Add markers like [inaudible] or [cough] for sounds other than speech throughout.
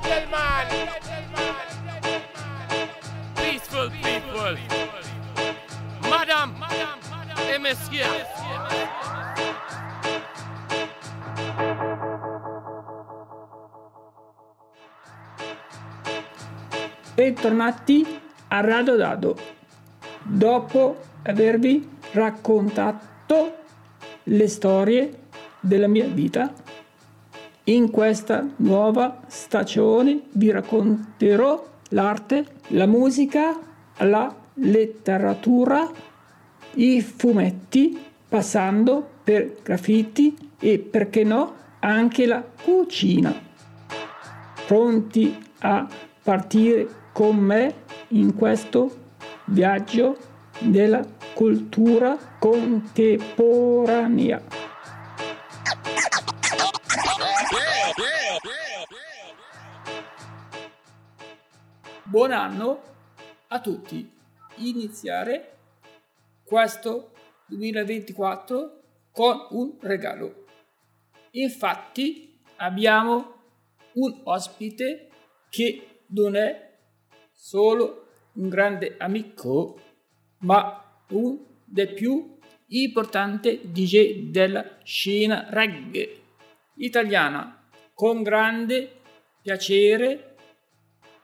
gentlemen. Peaceful people. Madam et messieurs. Bentornati a Radio Dado. Dopo avervi raccontato le storie della mia vita, in questa nuova stagione vi racconterò l'arte, la musica, la letteratura, i fumetti, passando per graffiti e perché no anche la cucina. Pronti a partire con me in questo viaggio della cultura contemporanea. Buon anno a tutti. Iniziare questo 2024 con un regalo. Infatti abbiamo un ospite che non è solo un grande amico, ma un dei più importanti DJ della scena reggae italiana. Con grande piacere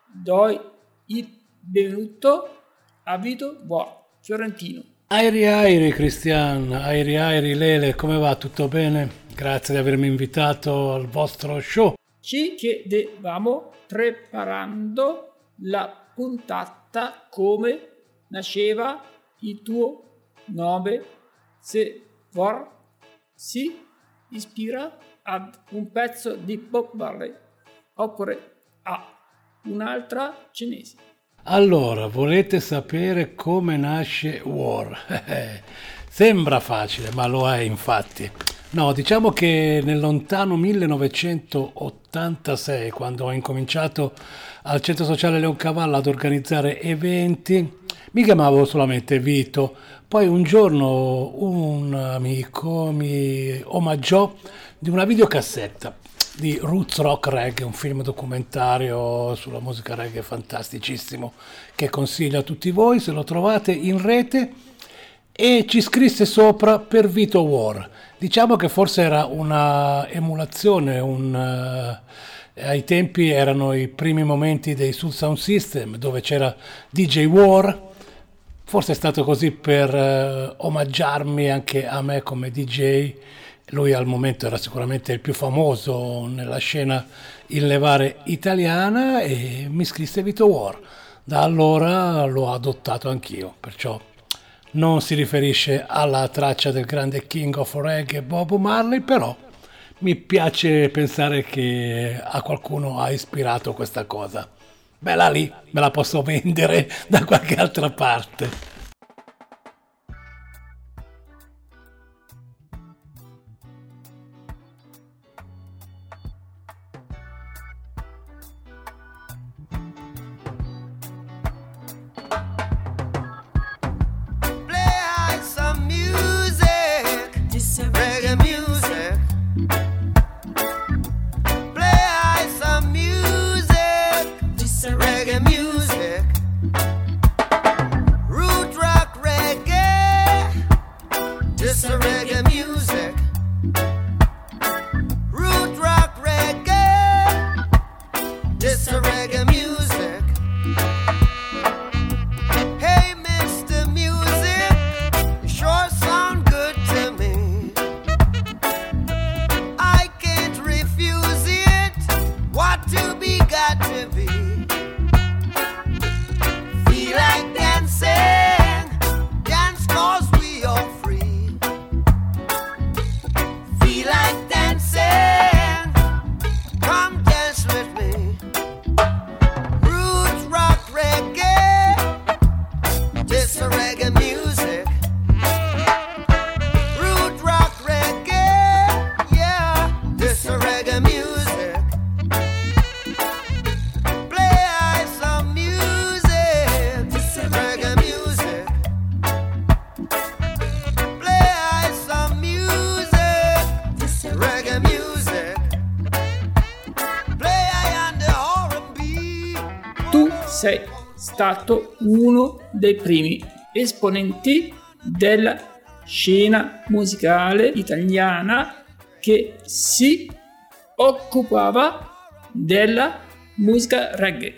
do il benvenuto a Vito War Fiorentino. Airi Airi Cristian, Airi Airi Lele, come va? Tutto bene? Grazie di avermi invitato al vostro show. Ci chiedevamo preparando la puntata come nasceva il tuo nome se War si ispira ad un pezzo di Bob Marley oppure a un'altra cinese. Allora, volete sapere come nasce War? [laughs] Sembra facile, ma lo è infatti. No, diciamo che nel lontano 1986, quando ho incominciato al centro sociale Leoncavallo ad organizzare eventi, mi chiamavo solamente Vito. Poi un giorno un amico mi omaggiò di una videocassetta di Roots Rock Reggae, un film documentario sulla musica reggae fantasticissimo che consiglio a tutti voi se lo trovate in rete. E ci scrisse sopra per Vito War. Diciamo che forse era una emulazione, un, uh, ai tempi erano i primi momenti dei Soul Sound System dove c'era DJ War, forse è stato così per uh, omaggiarmi anche a me come DJ lui al momento era sicuramente il più famoso nella scena in levare italiana e mi scrisse Vito War. Da allora l'ho adottato anch'io, perciò non si riferisce alla traccia del grande King of Reggae Bob Marley, però mi piace pensare che a qualcuno ha ispirato questa cosa. Bella lì, me la posso [laughs] vendere da qualche altra parte. Stato uno dei primi esponenti della scena musicale italiana che si occupava della musica reggae.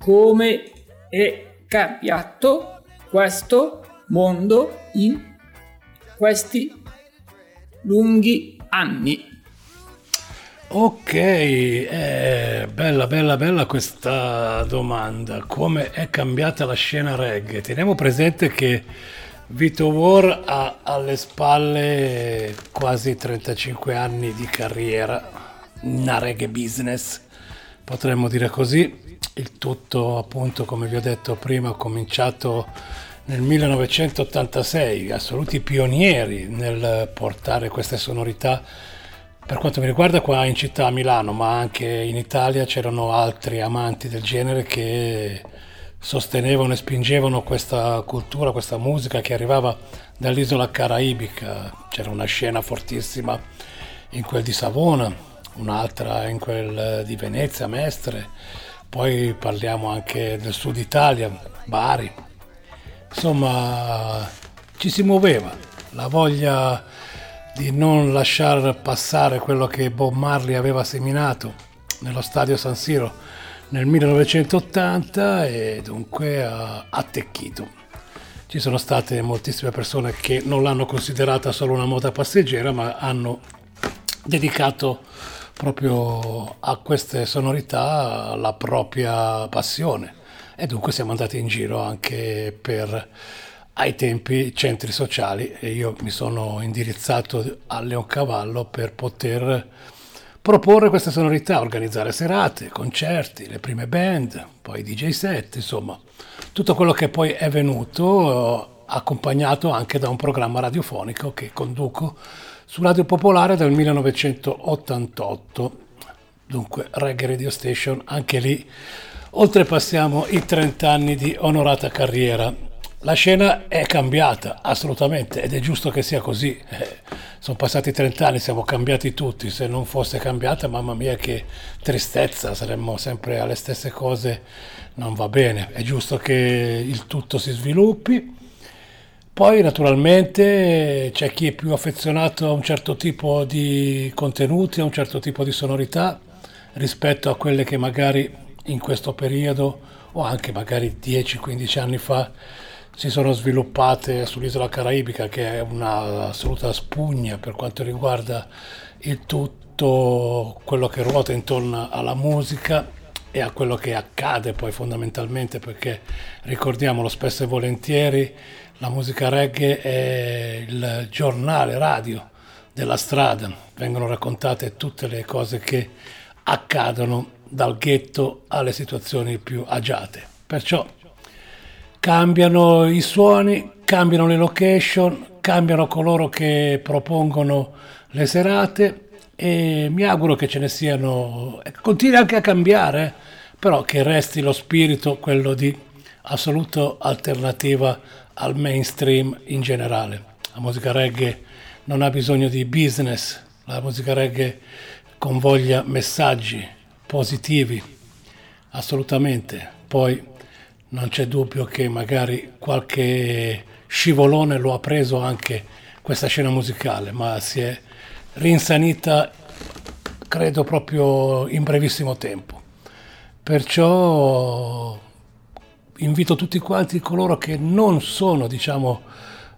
Come è cambiato questo mondo in questi lunghi anni? Ok, eh, bella, bella, bella questa domanda. Come è cambiata la scena reggae? Teniamo presente che Vito War ha alle spalle quasi 35 anni di carriera in reggae business, potremmo dire così. Il tutto, appunto, come vi ho detto prima, ha cominciato nel 1986, assoluti pionieri nel portare queste sonorità per quanto mi riguarda qua in città a Milano, ma anche in Italia c'erano altri amanti del genere che sostenevano e spingevano questa cultura, questa musica che arrivava dall'isola caraibica. C'era una scena fortissima in quel di Savona, un'altra in quel di Venezia, Mestre, poi parliamo anche del sud Italia, Bari. Insomma, ci si muoveva, la voglia di non lasciar passare quello che Bob Marley aveva seminato nello stadio San Siro nel 1980 e dunque ha attecchito. Ci sono state moltissime persone che non l'hanno considerata solo una moda passeggera, ma hanno dedicato proprio a queste sonorità la propria passione. E dunque siamo andati in giro anche per ai tempi centri sociali e io mi sono indirizzato a Leoncavallo per poter proporre queste sonorità, organizzare serate, concerti, le prime band, poi DJ set, insomma, tutto quello che poi è venuto accompagnato anche da un programma radiofonico che conduco su Radio Popolare dal 1988, dunque Reggae Radio Station, anche lì oltrepassiamo i 30 anni di onorata carriera la scena è cambiata assolutamente ed è giusto che sia così. Eh, sono passati 30 anni, siamo cambiati tutti. Se non fosse cambiata, mamma mia, che tristezza, saremmo sempre alle stesse cose. Non va bene. È giusto che il tutto si sviluppi. Poi, naturalmente, c'è chi è più affezionato a un certo tipo di contenuti, a un certo tipo di sonorità rispetto a quelle che magari in questo periodo o anche magari 10-15 anni fa si sono sviluppate sull'isola caraibica che è una assoluta spugna per quanto riguarda il tutto quello che ruota intorno alla musica e a quello che accade poi fondamentalmente perché ricordiamolo spesso e volentieri la musica reggae è il giornale radio della strada, vengono raccontate tutte le cose che accadono dal ghetto alle situazioni più agiate. Perciò cambiano i suoni, cambiano le location, cambiano coloro che propongono le serate e mi auguro che ce ne siano, continui anche a cambiare, però che resti lo spirito, quello di assoluta alternativa al mainstream in generale. La musica reggae non ha bisogno di business, la musica reggae convoglia messaggi positivi, assolutamente. Poi non c'è dubbio che magari qualche scivolone lo ha preso anche questa scena musicale, ma si è rinsanita credo proprio in brevissimo tempo. Perciò invito tutti quanti coloro che non sono, diciamo,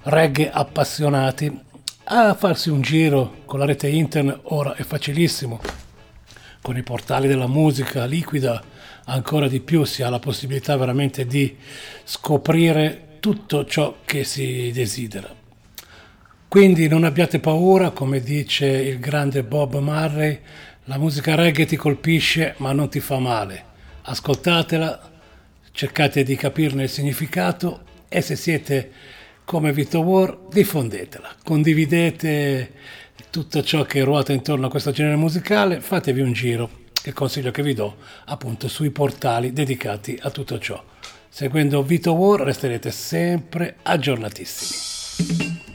reggae appassionati a farsi un giro con la rete internet, ora è facilissimo, con i portali della musica liquida ancora di più si ha la possibilità veramente di scoprire tutto ciò che si desidera. Quindi non abbiate paura, come dice il grande Bob Marley, la musica reggae ti colpisce ma non ti fa male. Ascoltatela, cercate di capirne il significato e se siete come Vito War diffondetela, condividete tutto ciò che ruota intorno a questo genere musicale, fatevi un giro il consiglio che vi do appunto sui portali dedicati a tutto ciò. Seguendo Vito War resterete sempre aggiornatissimi.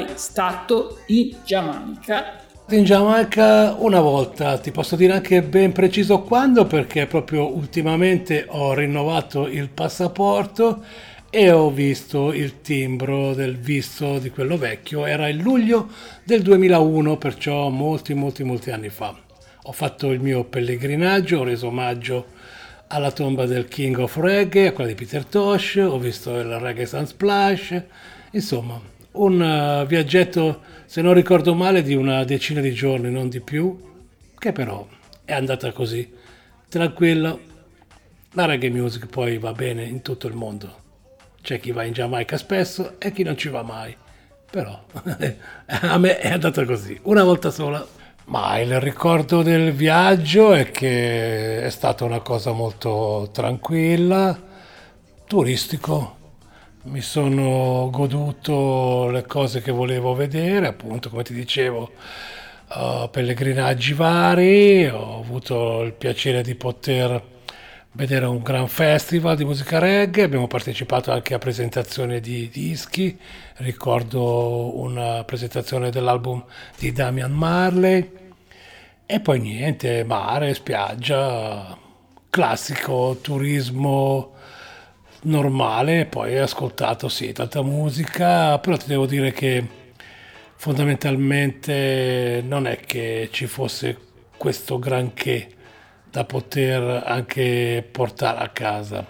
Mai stato in Giamaica? In Giamaica una volta, ti posso dire anche ben preciso quando perché proprio ultimamente ho rinnovato il passaporto e ho visto il timbro del visto di quello vecchio, era il luglio del 2001, perciò molti molti molti anni fa. Ho fatto il mio pellegrinaggio, ho reso omaggio alla tomba del King of Reggae, a quella di Peter Tosh, ho visto il Reggae Sunsplash, insomma un uh, viaggetto, se non ricordo male, di una decina di giorni, non di più, che però è andata così, tranquilla. La reggae music poi va bene in tutto il mondo. C'è chi va in Giamaica spesso e chi non ci va mai. Però [laughs] a me è andata così, una volta sola. Ma il ricordo del viaggio è che è stata una cosa molto tranquilla, turistico, mi sono goduto le cose che volevo vedere, appunto come ti dicevo, uh, pellegrinaggi vari, ho avuto il piacere di poter vedere un gran festival di musica reggae, abbiamo partecipato anche a presentazioni di dischi, ricordo una presentazione dell'album di Damian Marley e poi niente, mare, spiaggia, classico turismo normale, poi ho ascoltato sì tanta musica, però ti devo dire che fondamentalmente non è che ci fosse questo granché da poter anche portare a casa.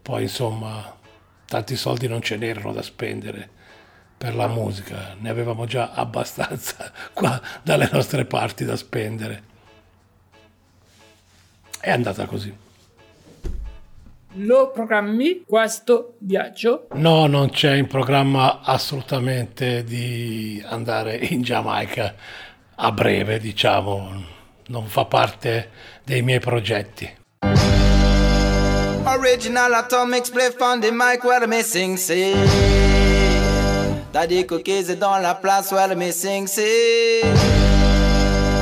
Poi insomma tanti soldi non ce n'erano da spendere per la musica, ne avevamo già [laughs] abbastanza qua dalle nostre parti da spendere. È andata così lo programmi questo viaggio? No, non c'è in programma assolutamente di andare in Giamaica a breve, diciamo, non fa parte dei miei progetti. Original atomic spliff on the mic where me sing sing. T'as des cookies dans la place where me sing sing.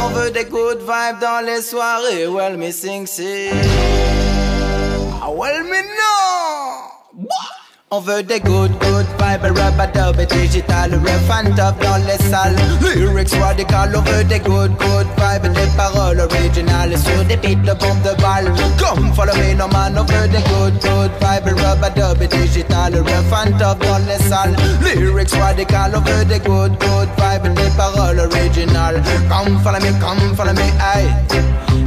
On veut des good vibes dans les soirées where me sing sing. Well, me know. On veut des good, good vibes, rubber dub digital, ref and top dans les salles. Lyrics radical, on veut des good, good vibes, des paroles originales sur des beats de bombes de balles. Come follow me, no man, on veut des good, good vibes, rubber dub digital, ref and top dans les salles. Lyrics radical, on veut des good, good vibes, des paroles originales. Come follow me, come follow me, aye.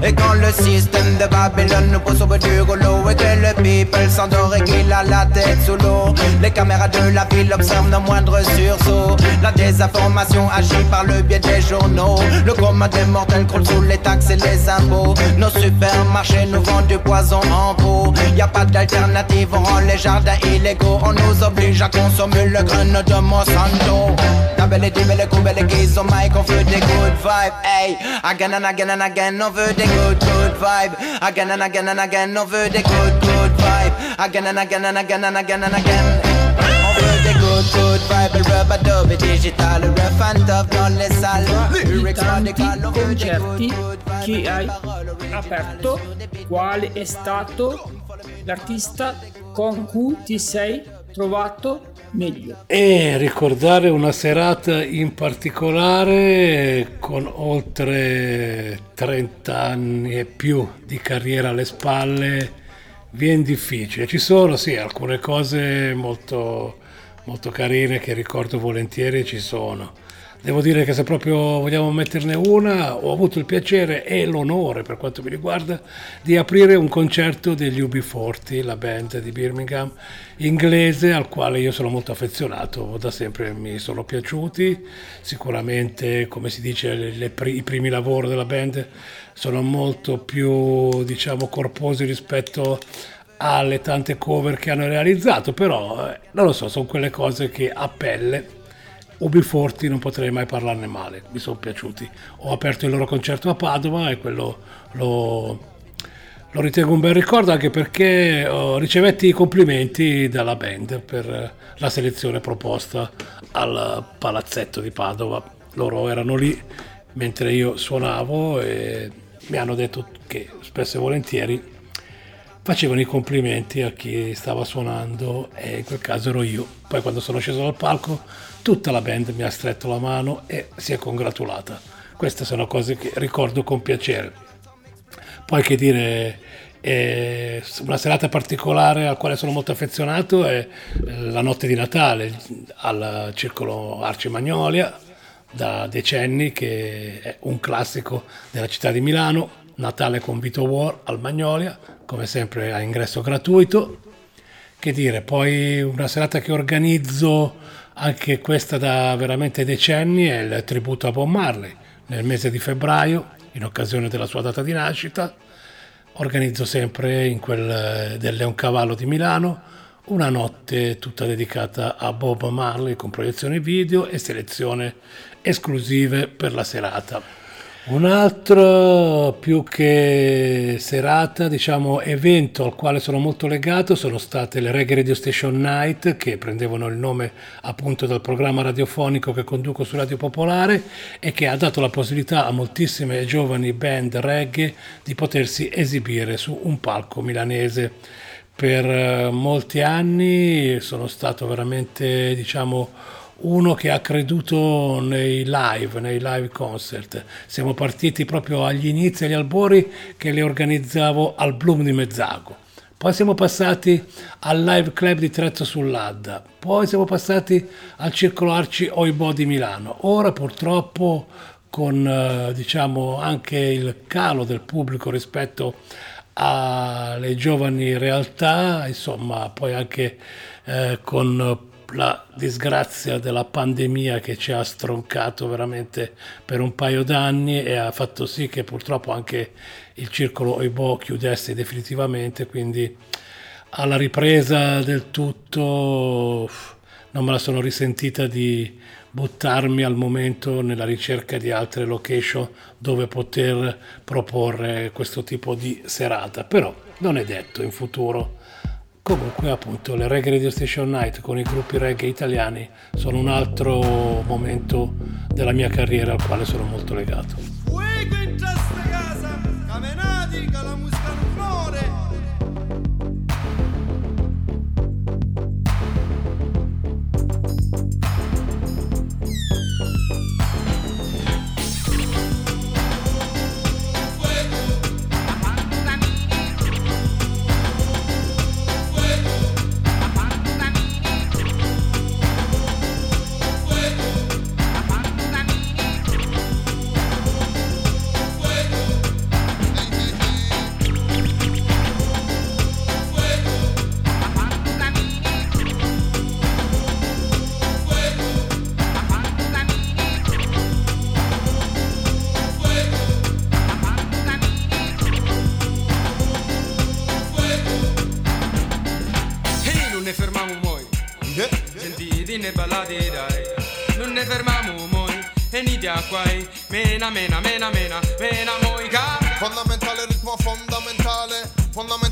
Et quand le système de Babylone nous pousse au bout du rouleau Et que le people s'endort et qu'il a la tête sous l'eau Les caméras de la ville observent nos moindres sursauts. La désinformation agit par le biais des journaux. Le commun des mortels croule sous les taxes et les impôts. Nos supermarchés nous vendent du poison en pot. Y a pas d'alternative, on rend les jardins illégaux. On nous oblige à consommer le grain de Monsanto. Tabelle, dibelle, coubelle, guise au mic, on veut des good vibes. Hey, again and again and again, on veut des good, good vibe. Again and again and again, on veut des good, good vibe. Again and again and again and again and again. On veut des good, good vibe. Rubber dub digital, rough and tough dans les salles. Lyrics radical, on veut des good, good vibe. che hai aperto, quale è stato l'artista con cui ti sei trovato meglio. E ricordare una serata in particolare con oltre 30 anni e più di carriera alle spalle viene difficile. Ci sono sì alcune cose molto, molto carine che ricordo volentieri, ci sono Devo dire che se proprio vogliamo metterne una, ho avuto il piacere e l'onore, per quanto mi riguarda, di aprire un concerto degli UB40, la band di Birmingham inglese, al quale io sono molto affezionato, da sempre mi sono piaciuti. Sicuramente, come si dice, le, le, i primi lavori della band sono molto più, diciamo, corposi rispetto alle tante cover che hanno realizzato, però eh, non lo so, sono quelle cose che a pelle UB40 non potrei mai parlarne male, mi sono piaciuti. Ho aperto il loro concerto a Padova e quello lo, lo ritengo un bel ricordo anche perché oh, ricevetti i complimenti dalla band per la selezione proposta al palazzetto di Padova. Loro erano lì mentre io suonavo e mi hanno detto che spesso e volentieri facevano i complimenti a chi stava suonando e in quel caso ero io. Poi quando sono sceso dal palco tutta la band mi ha stretto la mano e si è congratulata. Queste sono cose che ricordo con piacere. Poi che dire, eh, una serata particolare al quale sono molto affezionato è la notte di Natale al Circolo Arci Magnolia da decenni che è un classico della città di Milano, Natale con Vito War al Magnolia, come sempre a ingresso gratuito. Che dire, poi una serata che organizzo anche questa da veramente decenni è il tributo a Bob Marley nel mese di febbraio in occasione della sua data di nascita. Organizzo sempre in quel del Leoncavallo di Milano una notte tutta dedicata a Bob Marley con proiezione video e selezione esclusive per la serata. Un altro più che serata, diciamo evento al quale sono molto legato sono state le Reggae Radio Station Night che prendevano il nome appunto dal programma radiofonico che conduco su Radio Popolare e che ha dato la possibilità a moltissime giovani band reggae di potersi esibire su un palco milanese per eh, molti anni sono stato veramente, diciamo, uno che ha creduto nei live, nei live concert. Siamo partiti proprio agli inizi, agli albori che li organizzavo al Bloom di Mezzago. Poi siamo passati al Live Club di Trezzo sull'Adda, poi siamo passati al Circolo Arci Oibo di Milano. Ora purtroppo con eh, diciamo anche il calo del pubblico rispetto alle giovani realtà, insomma, poi anche eh, con la disgrazia della pandemia che ci ha stroncato veramente per un paio d'anni e ha fatto sì che purtroppo anche il circolo Oibo chiudesse definitivamente, quindi alla ripresa del tutto non me la sono risentita di buttarmi al momento nella ricerca di altre location dove poter proporre questo tipo di serata, però non è detto in futuro. Comunque appunto le reggae radio station night con i gruppi reggae italiani sono un altro momento della mia carriera al quale sono molto legato. Quai. Mena, mena, mena, mena, mena moica. Fondamentale, ritmo fondamentale. Fondamentale,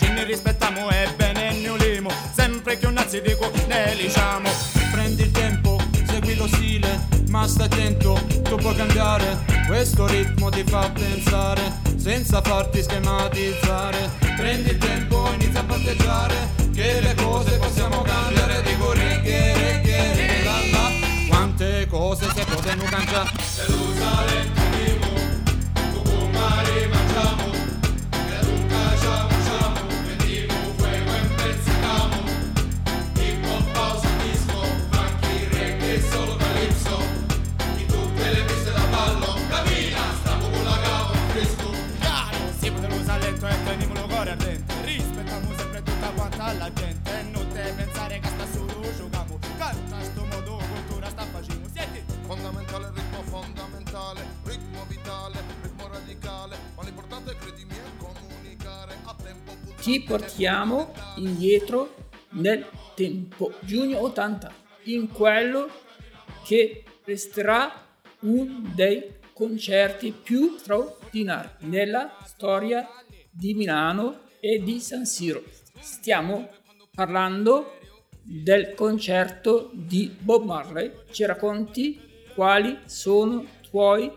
ne rispettiamo e bene ne ulimo. Sempre che un nazi dico ne diciamo Prendi il tempo, segui lo stile Ma stai attento, tu puoi cambiare. Questo ritmo ti fa pensare senza farti schematizzare. Ti portiamo indietro nel tempo, giugno 80, in quello che resterà uno dei concerti più straordinari nella storia di Milano e di San Siro. Stiamo parlando del concerto di Bob Marley. Ci racconti quali sono i tuoi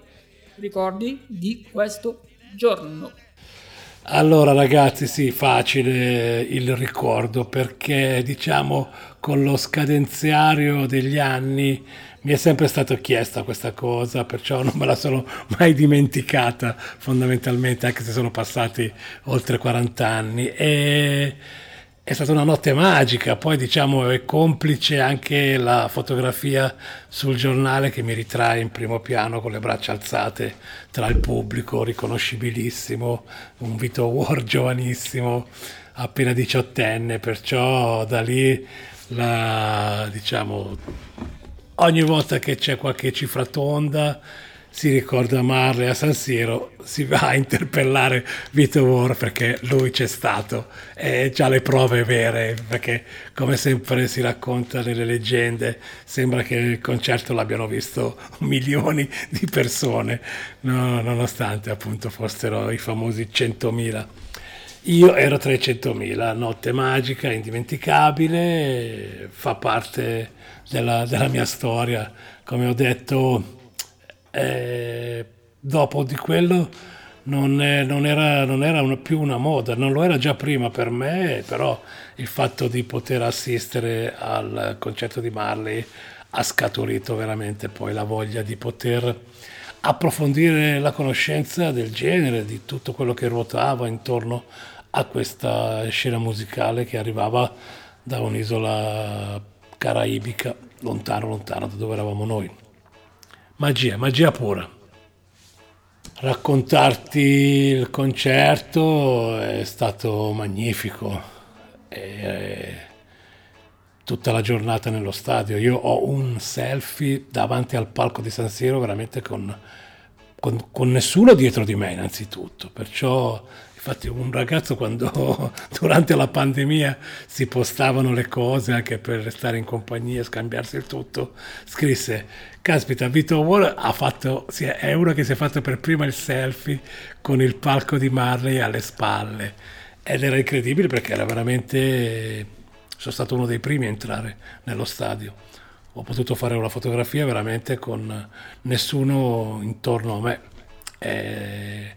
ricordi di questo giorno? Allora ragazzi, sì, facile il ricordo perché diciamo con lo scadenziario degli anni mi è sempre stata chiesta questa cosa, perciò non me la sono mai dimenticata fondamentalmente, anche se sono passati oltre 40 anni. E è stata una notte magica, poi diciamo è complice anche la fotografia sul giornale che mi ritrae in primo piano con le braccia alzate tra il pubblico, riconoscibilissimo, un Vito War [laughs] giovanissimo, appena diciottenne, perciò da lì la, diciamo, ogni volta che c'è qualche cifra tonda si ricorda Marley a San Siro, si va a interpellare Vito War perché lui c'è stato e già le prove vere, perché come sempre si racconta nelle leggende, sembra che il concerto l'abbiano visto [laughs] milioni di persone, no, nonostante appunto fossero i famosi 100.000. Io ero tra i 100.000, notte magica, indimenticabile, fa parte della, della mia storia. Come ho detto, eh, dopo di quello non, è- non era, non era più una moda, non lo era già prima per me, però il fatto di poter assistere al concerto di Marley ha scaturito veramente poi la voglia di poter approfondire la conoscenza del genere, di tutto quello che ruotava intorno a questa scena musicale che arrivava da un'isola caraibica, lontano, lontano da dove eravamo noi. Magia, magia pura. Raccontarti il concerto è stato magnifico. E tutta la giornata nello stadio. Io ho un selfie davanti al palco di San Siro veramente con, con- con nessuno dietro di me innanzitutto. Perciò, infatti, un ragazzo quando [laughs] durante la pandemia si postavano le cose anche per restare in compagnia, scambiarsi il tutto, scrisse, caspita, Vito ha fatto, è uno che si è fatto per prima il selfie con il palco di Marley alle spalle. Ed era incredibile perché era veramente sono stato uno dei primi a entrare nello stadio. Ho potuto fare una fotografia veramente con nessuno intorno a me. E,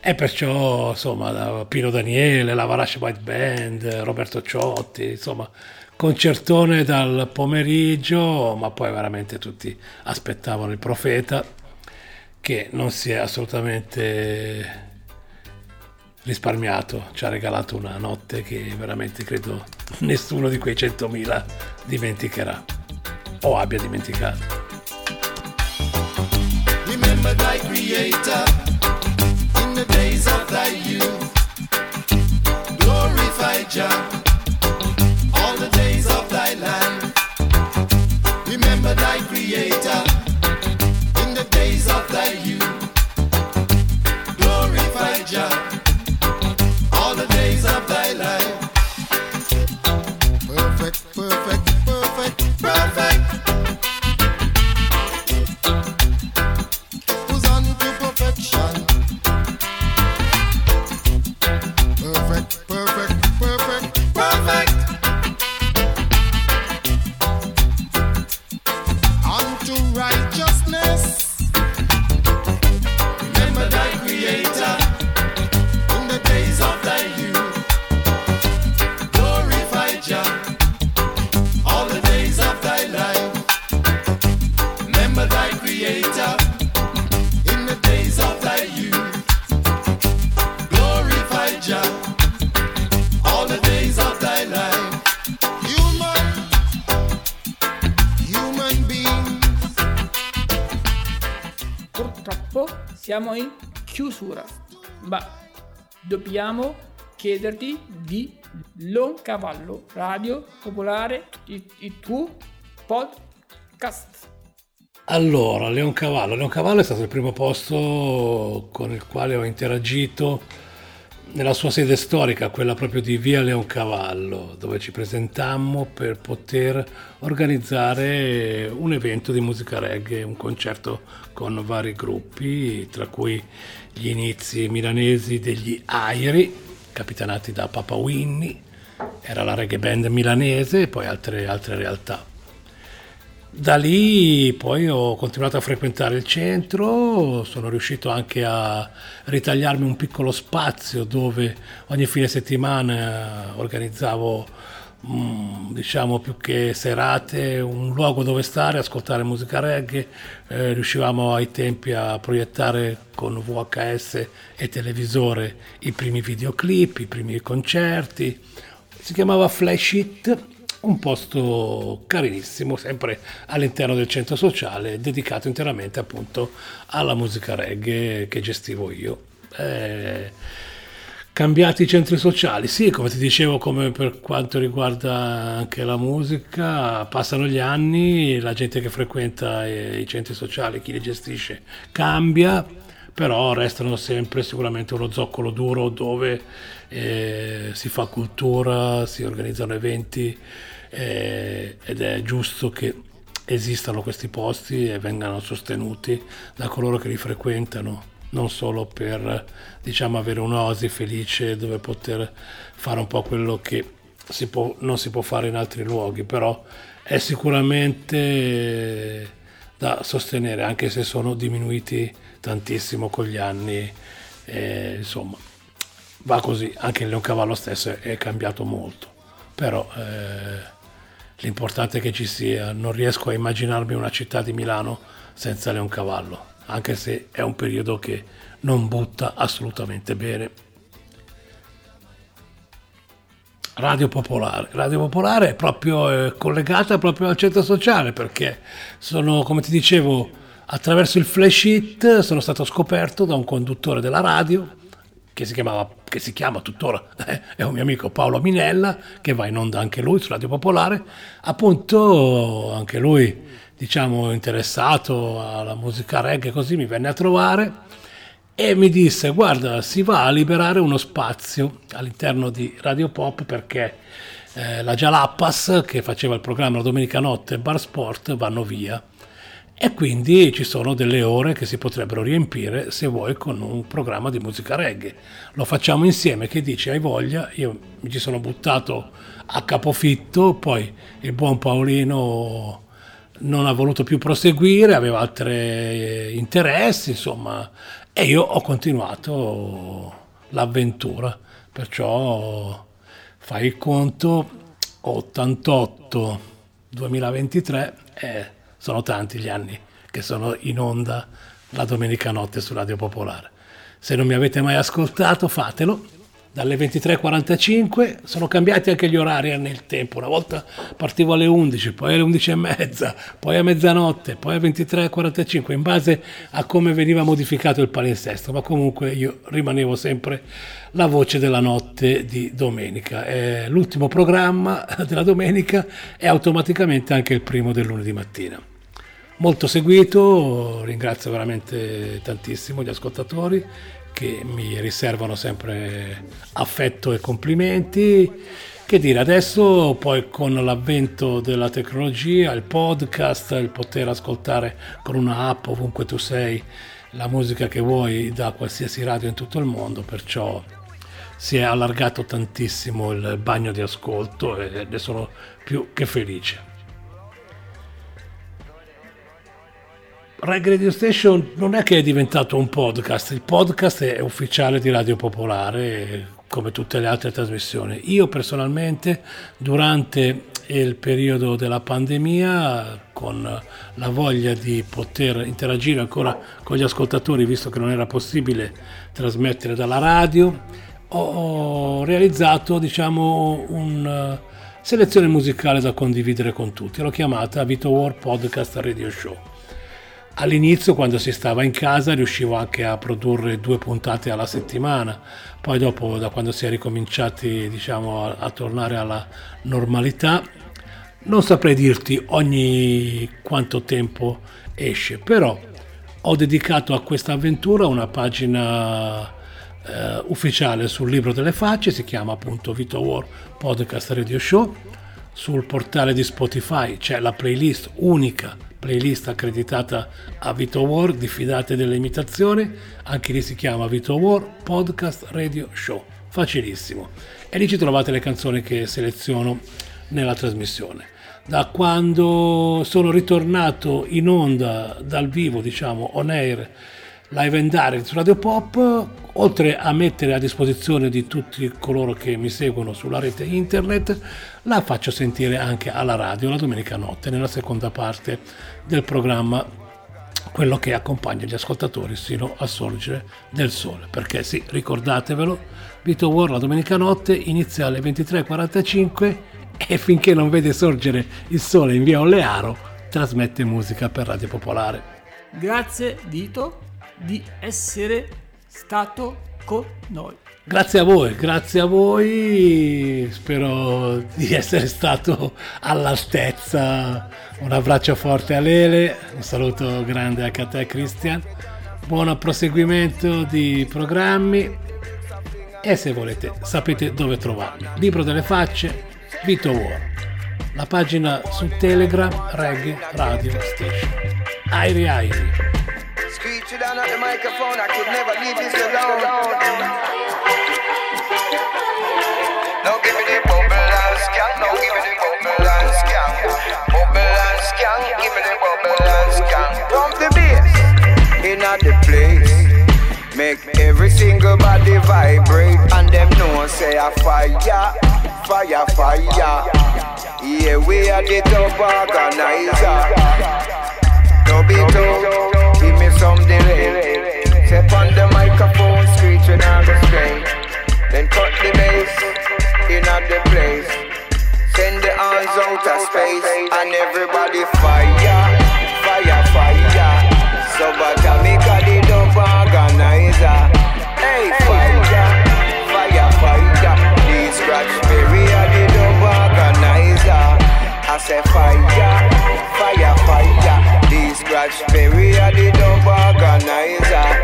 e perciò, insomma, Pino Daniele, la Varash White Band, Roberto Ciotti, insomma, concertone dal pomeriggio, ma poi veramente tutti aspettavano il profeta che non si è assolutamente risparmiato, ci ha regalato una notte che veramente credo nessuno di quei 100.000 dimenticherà o abbia dimenticato. Remember thy creator in the days of thy youth. Glorify Jah siamo in chiusura, ma dobbiamo chiederti di Loncavallo Radio Popolare, il, il tuo podcast. Allora, Leoncavallo. È stato il primo posto con il quale ho interagito nella sua sede storica, quella proprio di Via Leoncavallo, dove ci presentammo per poter organizzare un evento di musica reggae, un concerto con vari gruppi, tra cui gli inizi milanesi degli Airi, capitanati da Papa Winnie, era la reggae band milanese e poi altre, altre realtà. Da lì poi ho continuato a frequentare il centro, sono riuscito anche a ritagliarmi un piccolo spazio dove ogni fine settimana organizzavo, mm, diciamo più che serate, un luogo dove stare, ascoltare musica reggae. Eh, riuscivamo ai tempi a proiettare con VHS e televisore i primi videoclip, i primi concerti. Si chiamava Flash It un posto carinissimo, sempre all'interno del centro sociale, dedicato interamente appunto alla musica reggae che gestivo io. Eh, cambiati i centri sociali, sì, come ti dicevo, come per quanto riguarda anche la musica, passano gli anni, la gente che frequenta i centri sociali, chi li gestisce, cambia, però restano sempre sicuramente uno zoccolo duro dove eh, si fa cultura, si organizzano eventi eh, ed è giusto che esistano questi posti e vengano sostenuti da coloro che li frequentano non solo per diciamo avere un'oasi felice dove poter fare un po' quello che si può, non si può fare in altri luoghi però è sicuramente da sostenere anche se sono diminuiti tantissimo con gli anni eh, insomma va così anche il Leoncavallo stesso è cambiato molto però eh, l'importante è che ci sia non riesco a immaginarmi una città di Milano senza Leoncavallo anche se è un periodo che non butta assolutamente bene Radio Popolare. Radio Popolare è proprio eh, collegata proprio al centro sociale perché sono, come ti dicevo, attraverso il flash hit sono stato scoperto da un conduttore della radio che si, chiamava, che si chiama tuttora, eh, è un mio amico Paolo Minella, che va in onda anche lui su Radio Popolare, appunto anche lui diciamo interessato alla musica reggae così mi venne a trovare e mi disse guarda si va a liberare uno spazio all'interno di Radio Pop perché eh, la Jalappas che faceva il programma la domenica notte Bar Sport vanno via e quindi ci sono delle ore che si potrebbero riempire se vuoi con un programma di musica reggae. Lo facciamo insieme, che dici hai voglia? Io mi ci sono buttato a capofitto, poi il buon Paolino non ha voluto più proseguire, aveva altri interessi, insomma, e io ho continuato l'avventura. Perciò fai il conto 88 2023 è sono tanti gli anni che sono in onda la domenica notte su Radio Popolare. Se non mi avete mai ascoltato, fatelo. Dalle 23.45 sono cambiati anche gli orari nel tempo. Una volta partivo alle 11, poi alle 11.30, poi a mezzanotte, poi alle 23.45, in base a come veniva modificato il palinsesto. Ma comunque io rimanevo sempre la voce della notte di domenica. È l'ultimo programma [laughs] della domenica e automaticamente anche il primo del lunedì mattina molto seguito, ringrazio veramente tantissimo gli ascoltatori che mi riservano sempre affetto e complimenti. Che dire, adesso poi con l'avvento della tecnologia, il podcast, il poter ascoltare con una app ovunque tu sei la musica che vuoi da qualsiasi radio in tutto il mondo, perciò si è allargato tantissimo il bagno di ascolto e ne sono più che felice. Reg Radio Station non è che è diventato un podcast, il podcast è ufficiale di Radio Popolare come tutte le altre trasmissioni. Io personalmente durante il periodo della pandemia con la voglia di poter interagire ancora con gli ascoltatori visto che non era possibile trasmettere dalla radio ho realizzato diciamo una selezione musicale da condividere con tutti l'ho chiamata Vito War Podcast Radio Show All'inizio, quando si stava in casa, riuscivo anche a produrre due puntate alla settimana. Poi, dopo, da quando si è ricominciati diciamo, a, a tornare alla normalità, non saprei dirti ogni quanto tempo esce, però ho dedicato a questa avventura una pagina eh, ufficiale sul libro delle facce, si chiama appunto Vito War Podcast Radio Show. Sul portale di Spotify c'è la playlist unica, playlist accreditata a Vito War, diffidate delle imitazioni, anche lì si chiama Vito War Podcast Radio Show, facilissimo. E lì ci trovate le canzoni che seleziono nella trasmissione. Da quando sono ritornato in onda dal vivo, diciamo on air, live and direct su Radio Pop, oltre a mettere a disposizione di tutti coloro che mi seguono sulla rete internet, la faccio sentire anche alla radio la domenica notte, nella seconda parte del programma, quello che accompagna gli ascoltatori sino al sorgere del sole. Perché sì, ricordatevelo, Vito War la domenica notte inizia alle 23.45 e finché non vede sorgere il sole in via Olearo, trasmette musica per Radio Popolare. Grazie Vito di essere stato con noi. Grazie a voi, grazie a voi, spero di essere stato all'altezza. Un abbraccio forte a Lele, un saluto grande anche a te Cristian, buon proseguimento di programmi e se volete sapete dove trovarmi. Libro delle facce, Vito War, la pagina su Telegram Reggae Radio Station. Airi Airi. Screech down at the microphone, I could never leave this alone. Give me the bubble give me the bubble and give me the bubble. Pump the bass in the place. Make every single body vibrate and them know say a fire, fire, fire. Yeah, we are the top organizer. No be told, give me some delay. Step on the microphone, screeching on the string. Then cut the bass in at the place. Send the arms out of space and everybody fire, fire, fire. So but me call the dub organizer. Hey, fire, fire, fire. The scratch berry are the dub organizer. I say fire, fire, fire. The scratch berry are the dub organizer.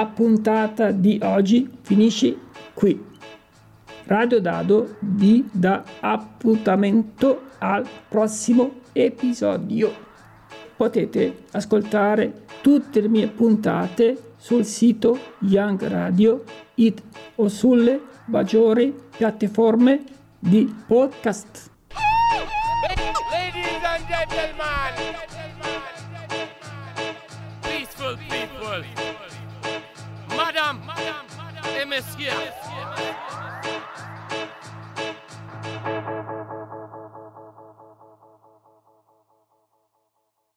La puntata di oggi finisce qui. Radio Dado vi dà appuntamento al prossimo episodio. Potete ascoltare tutte le mie puntate sul sito Young Radio It o sulle maggiori piattaforme di podcast. People, Madam, Messieurs,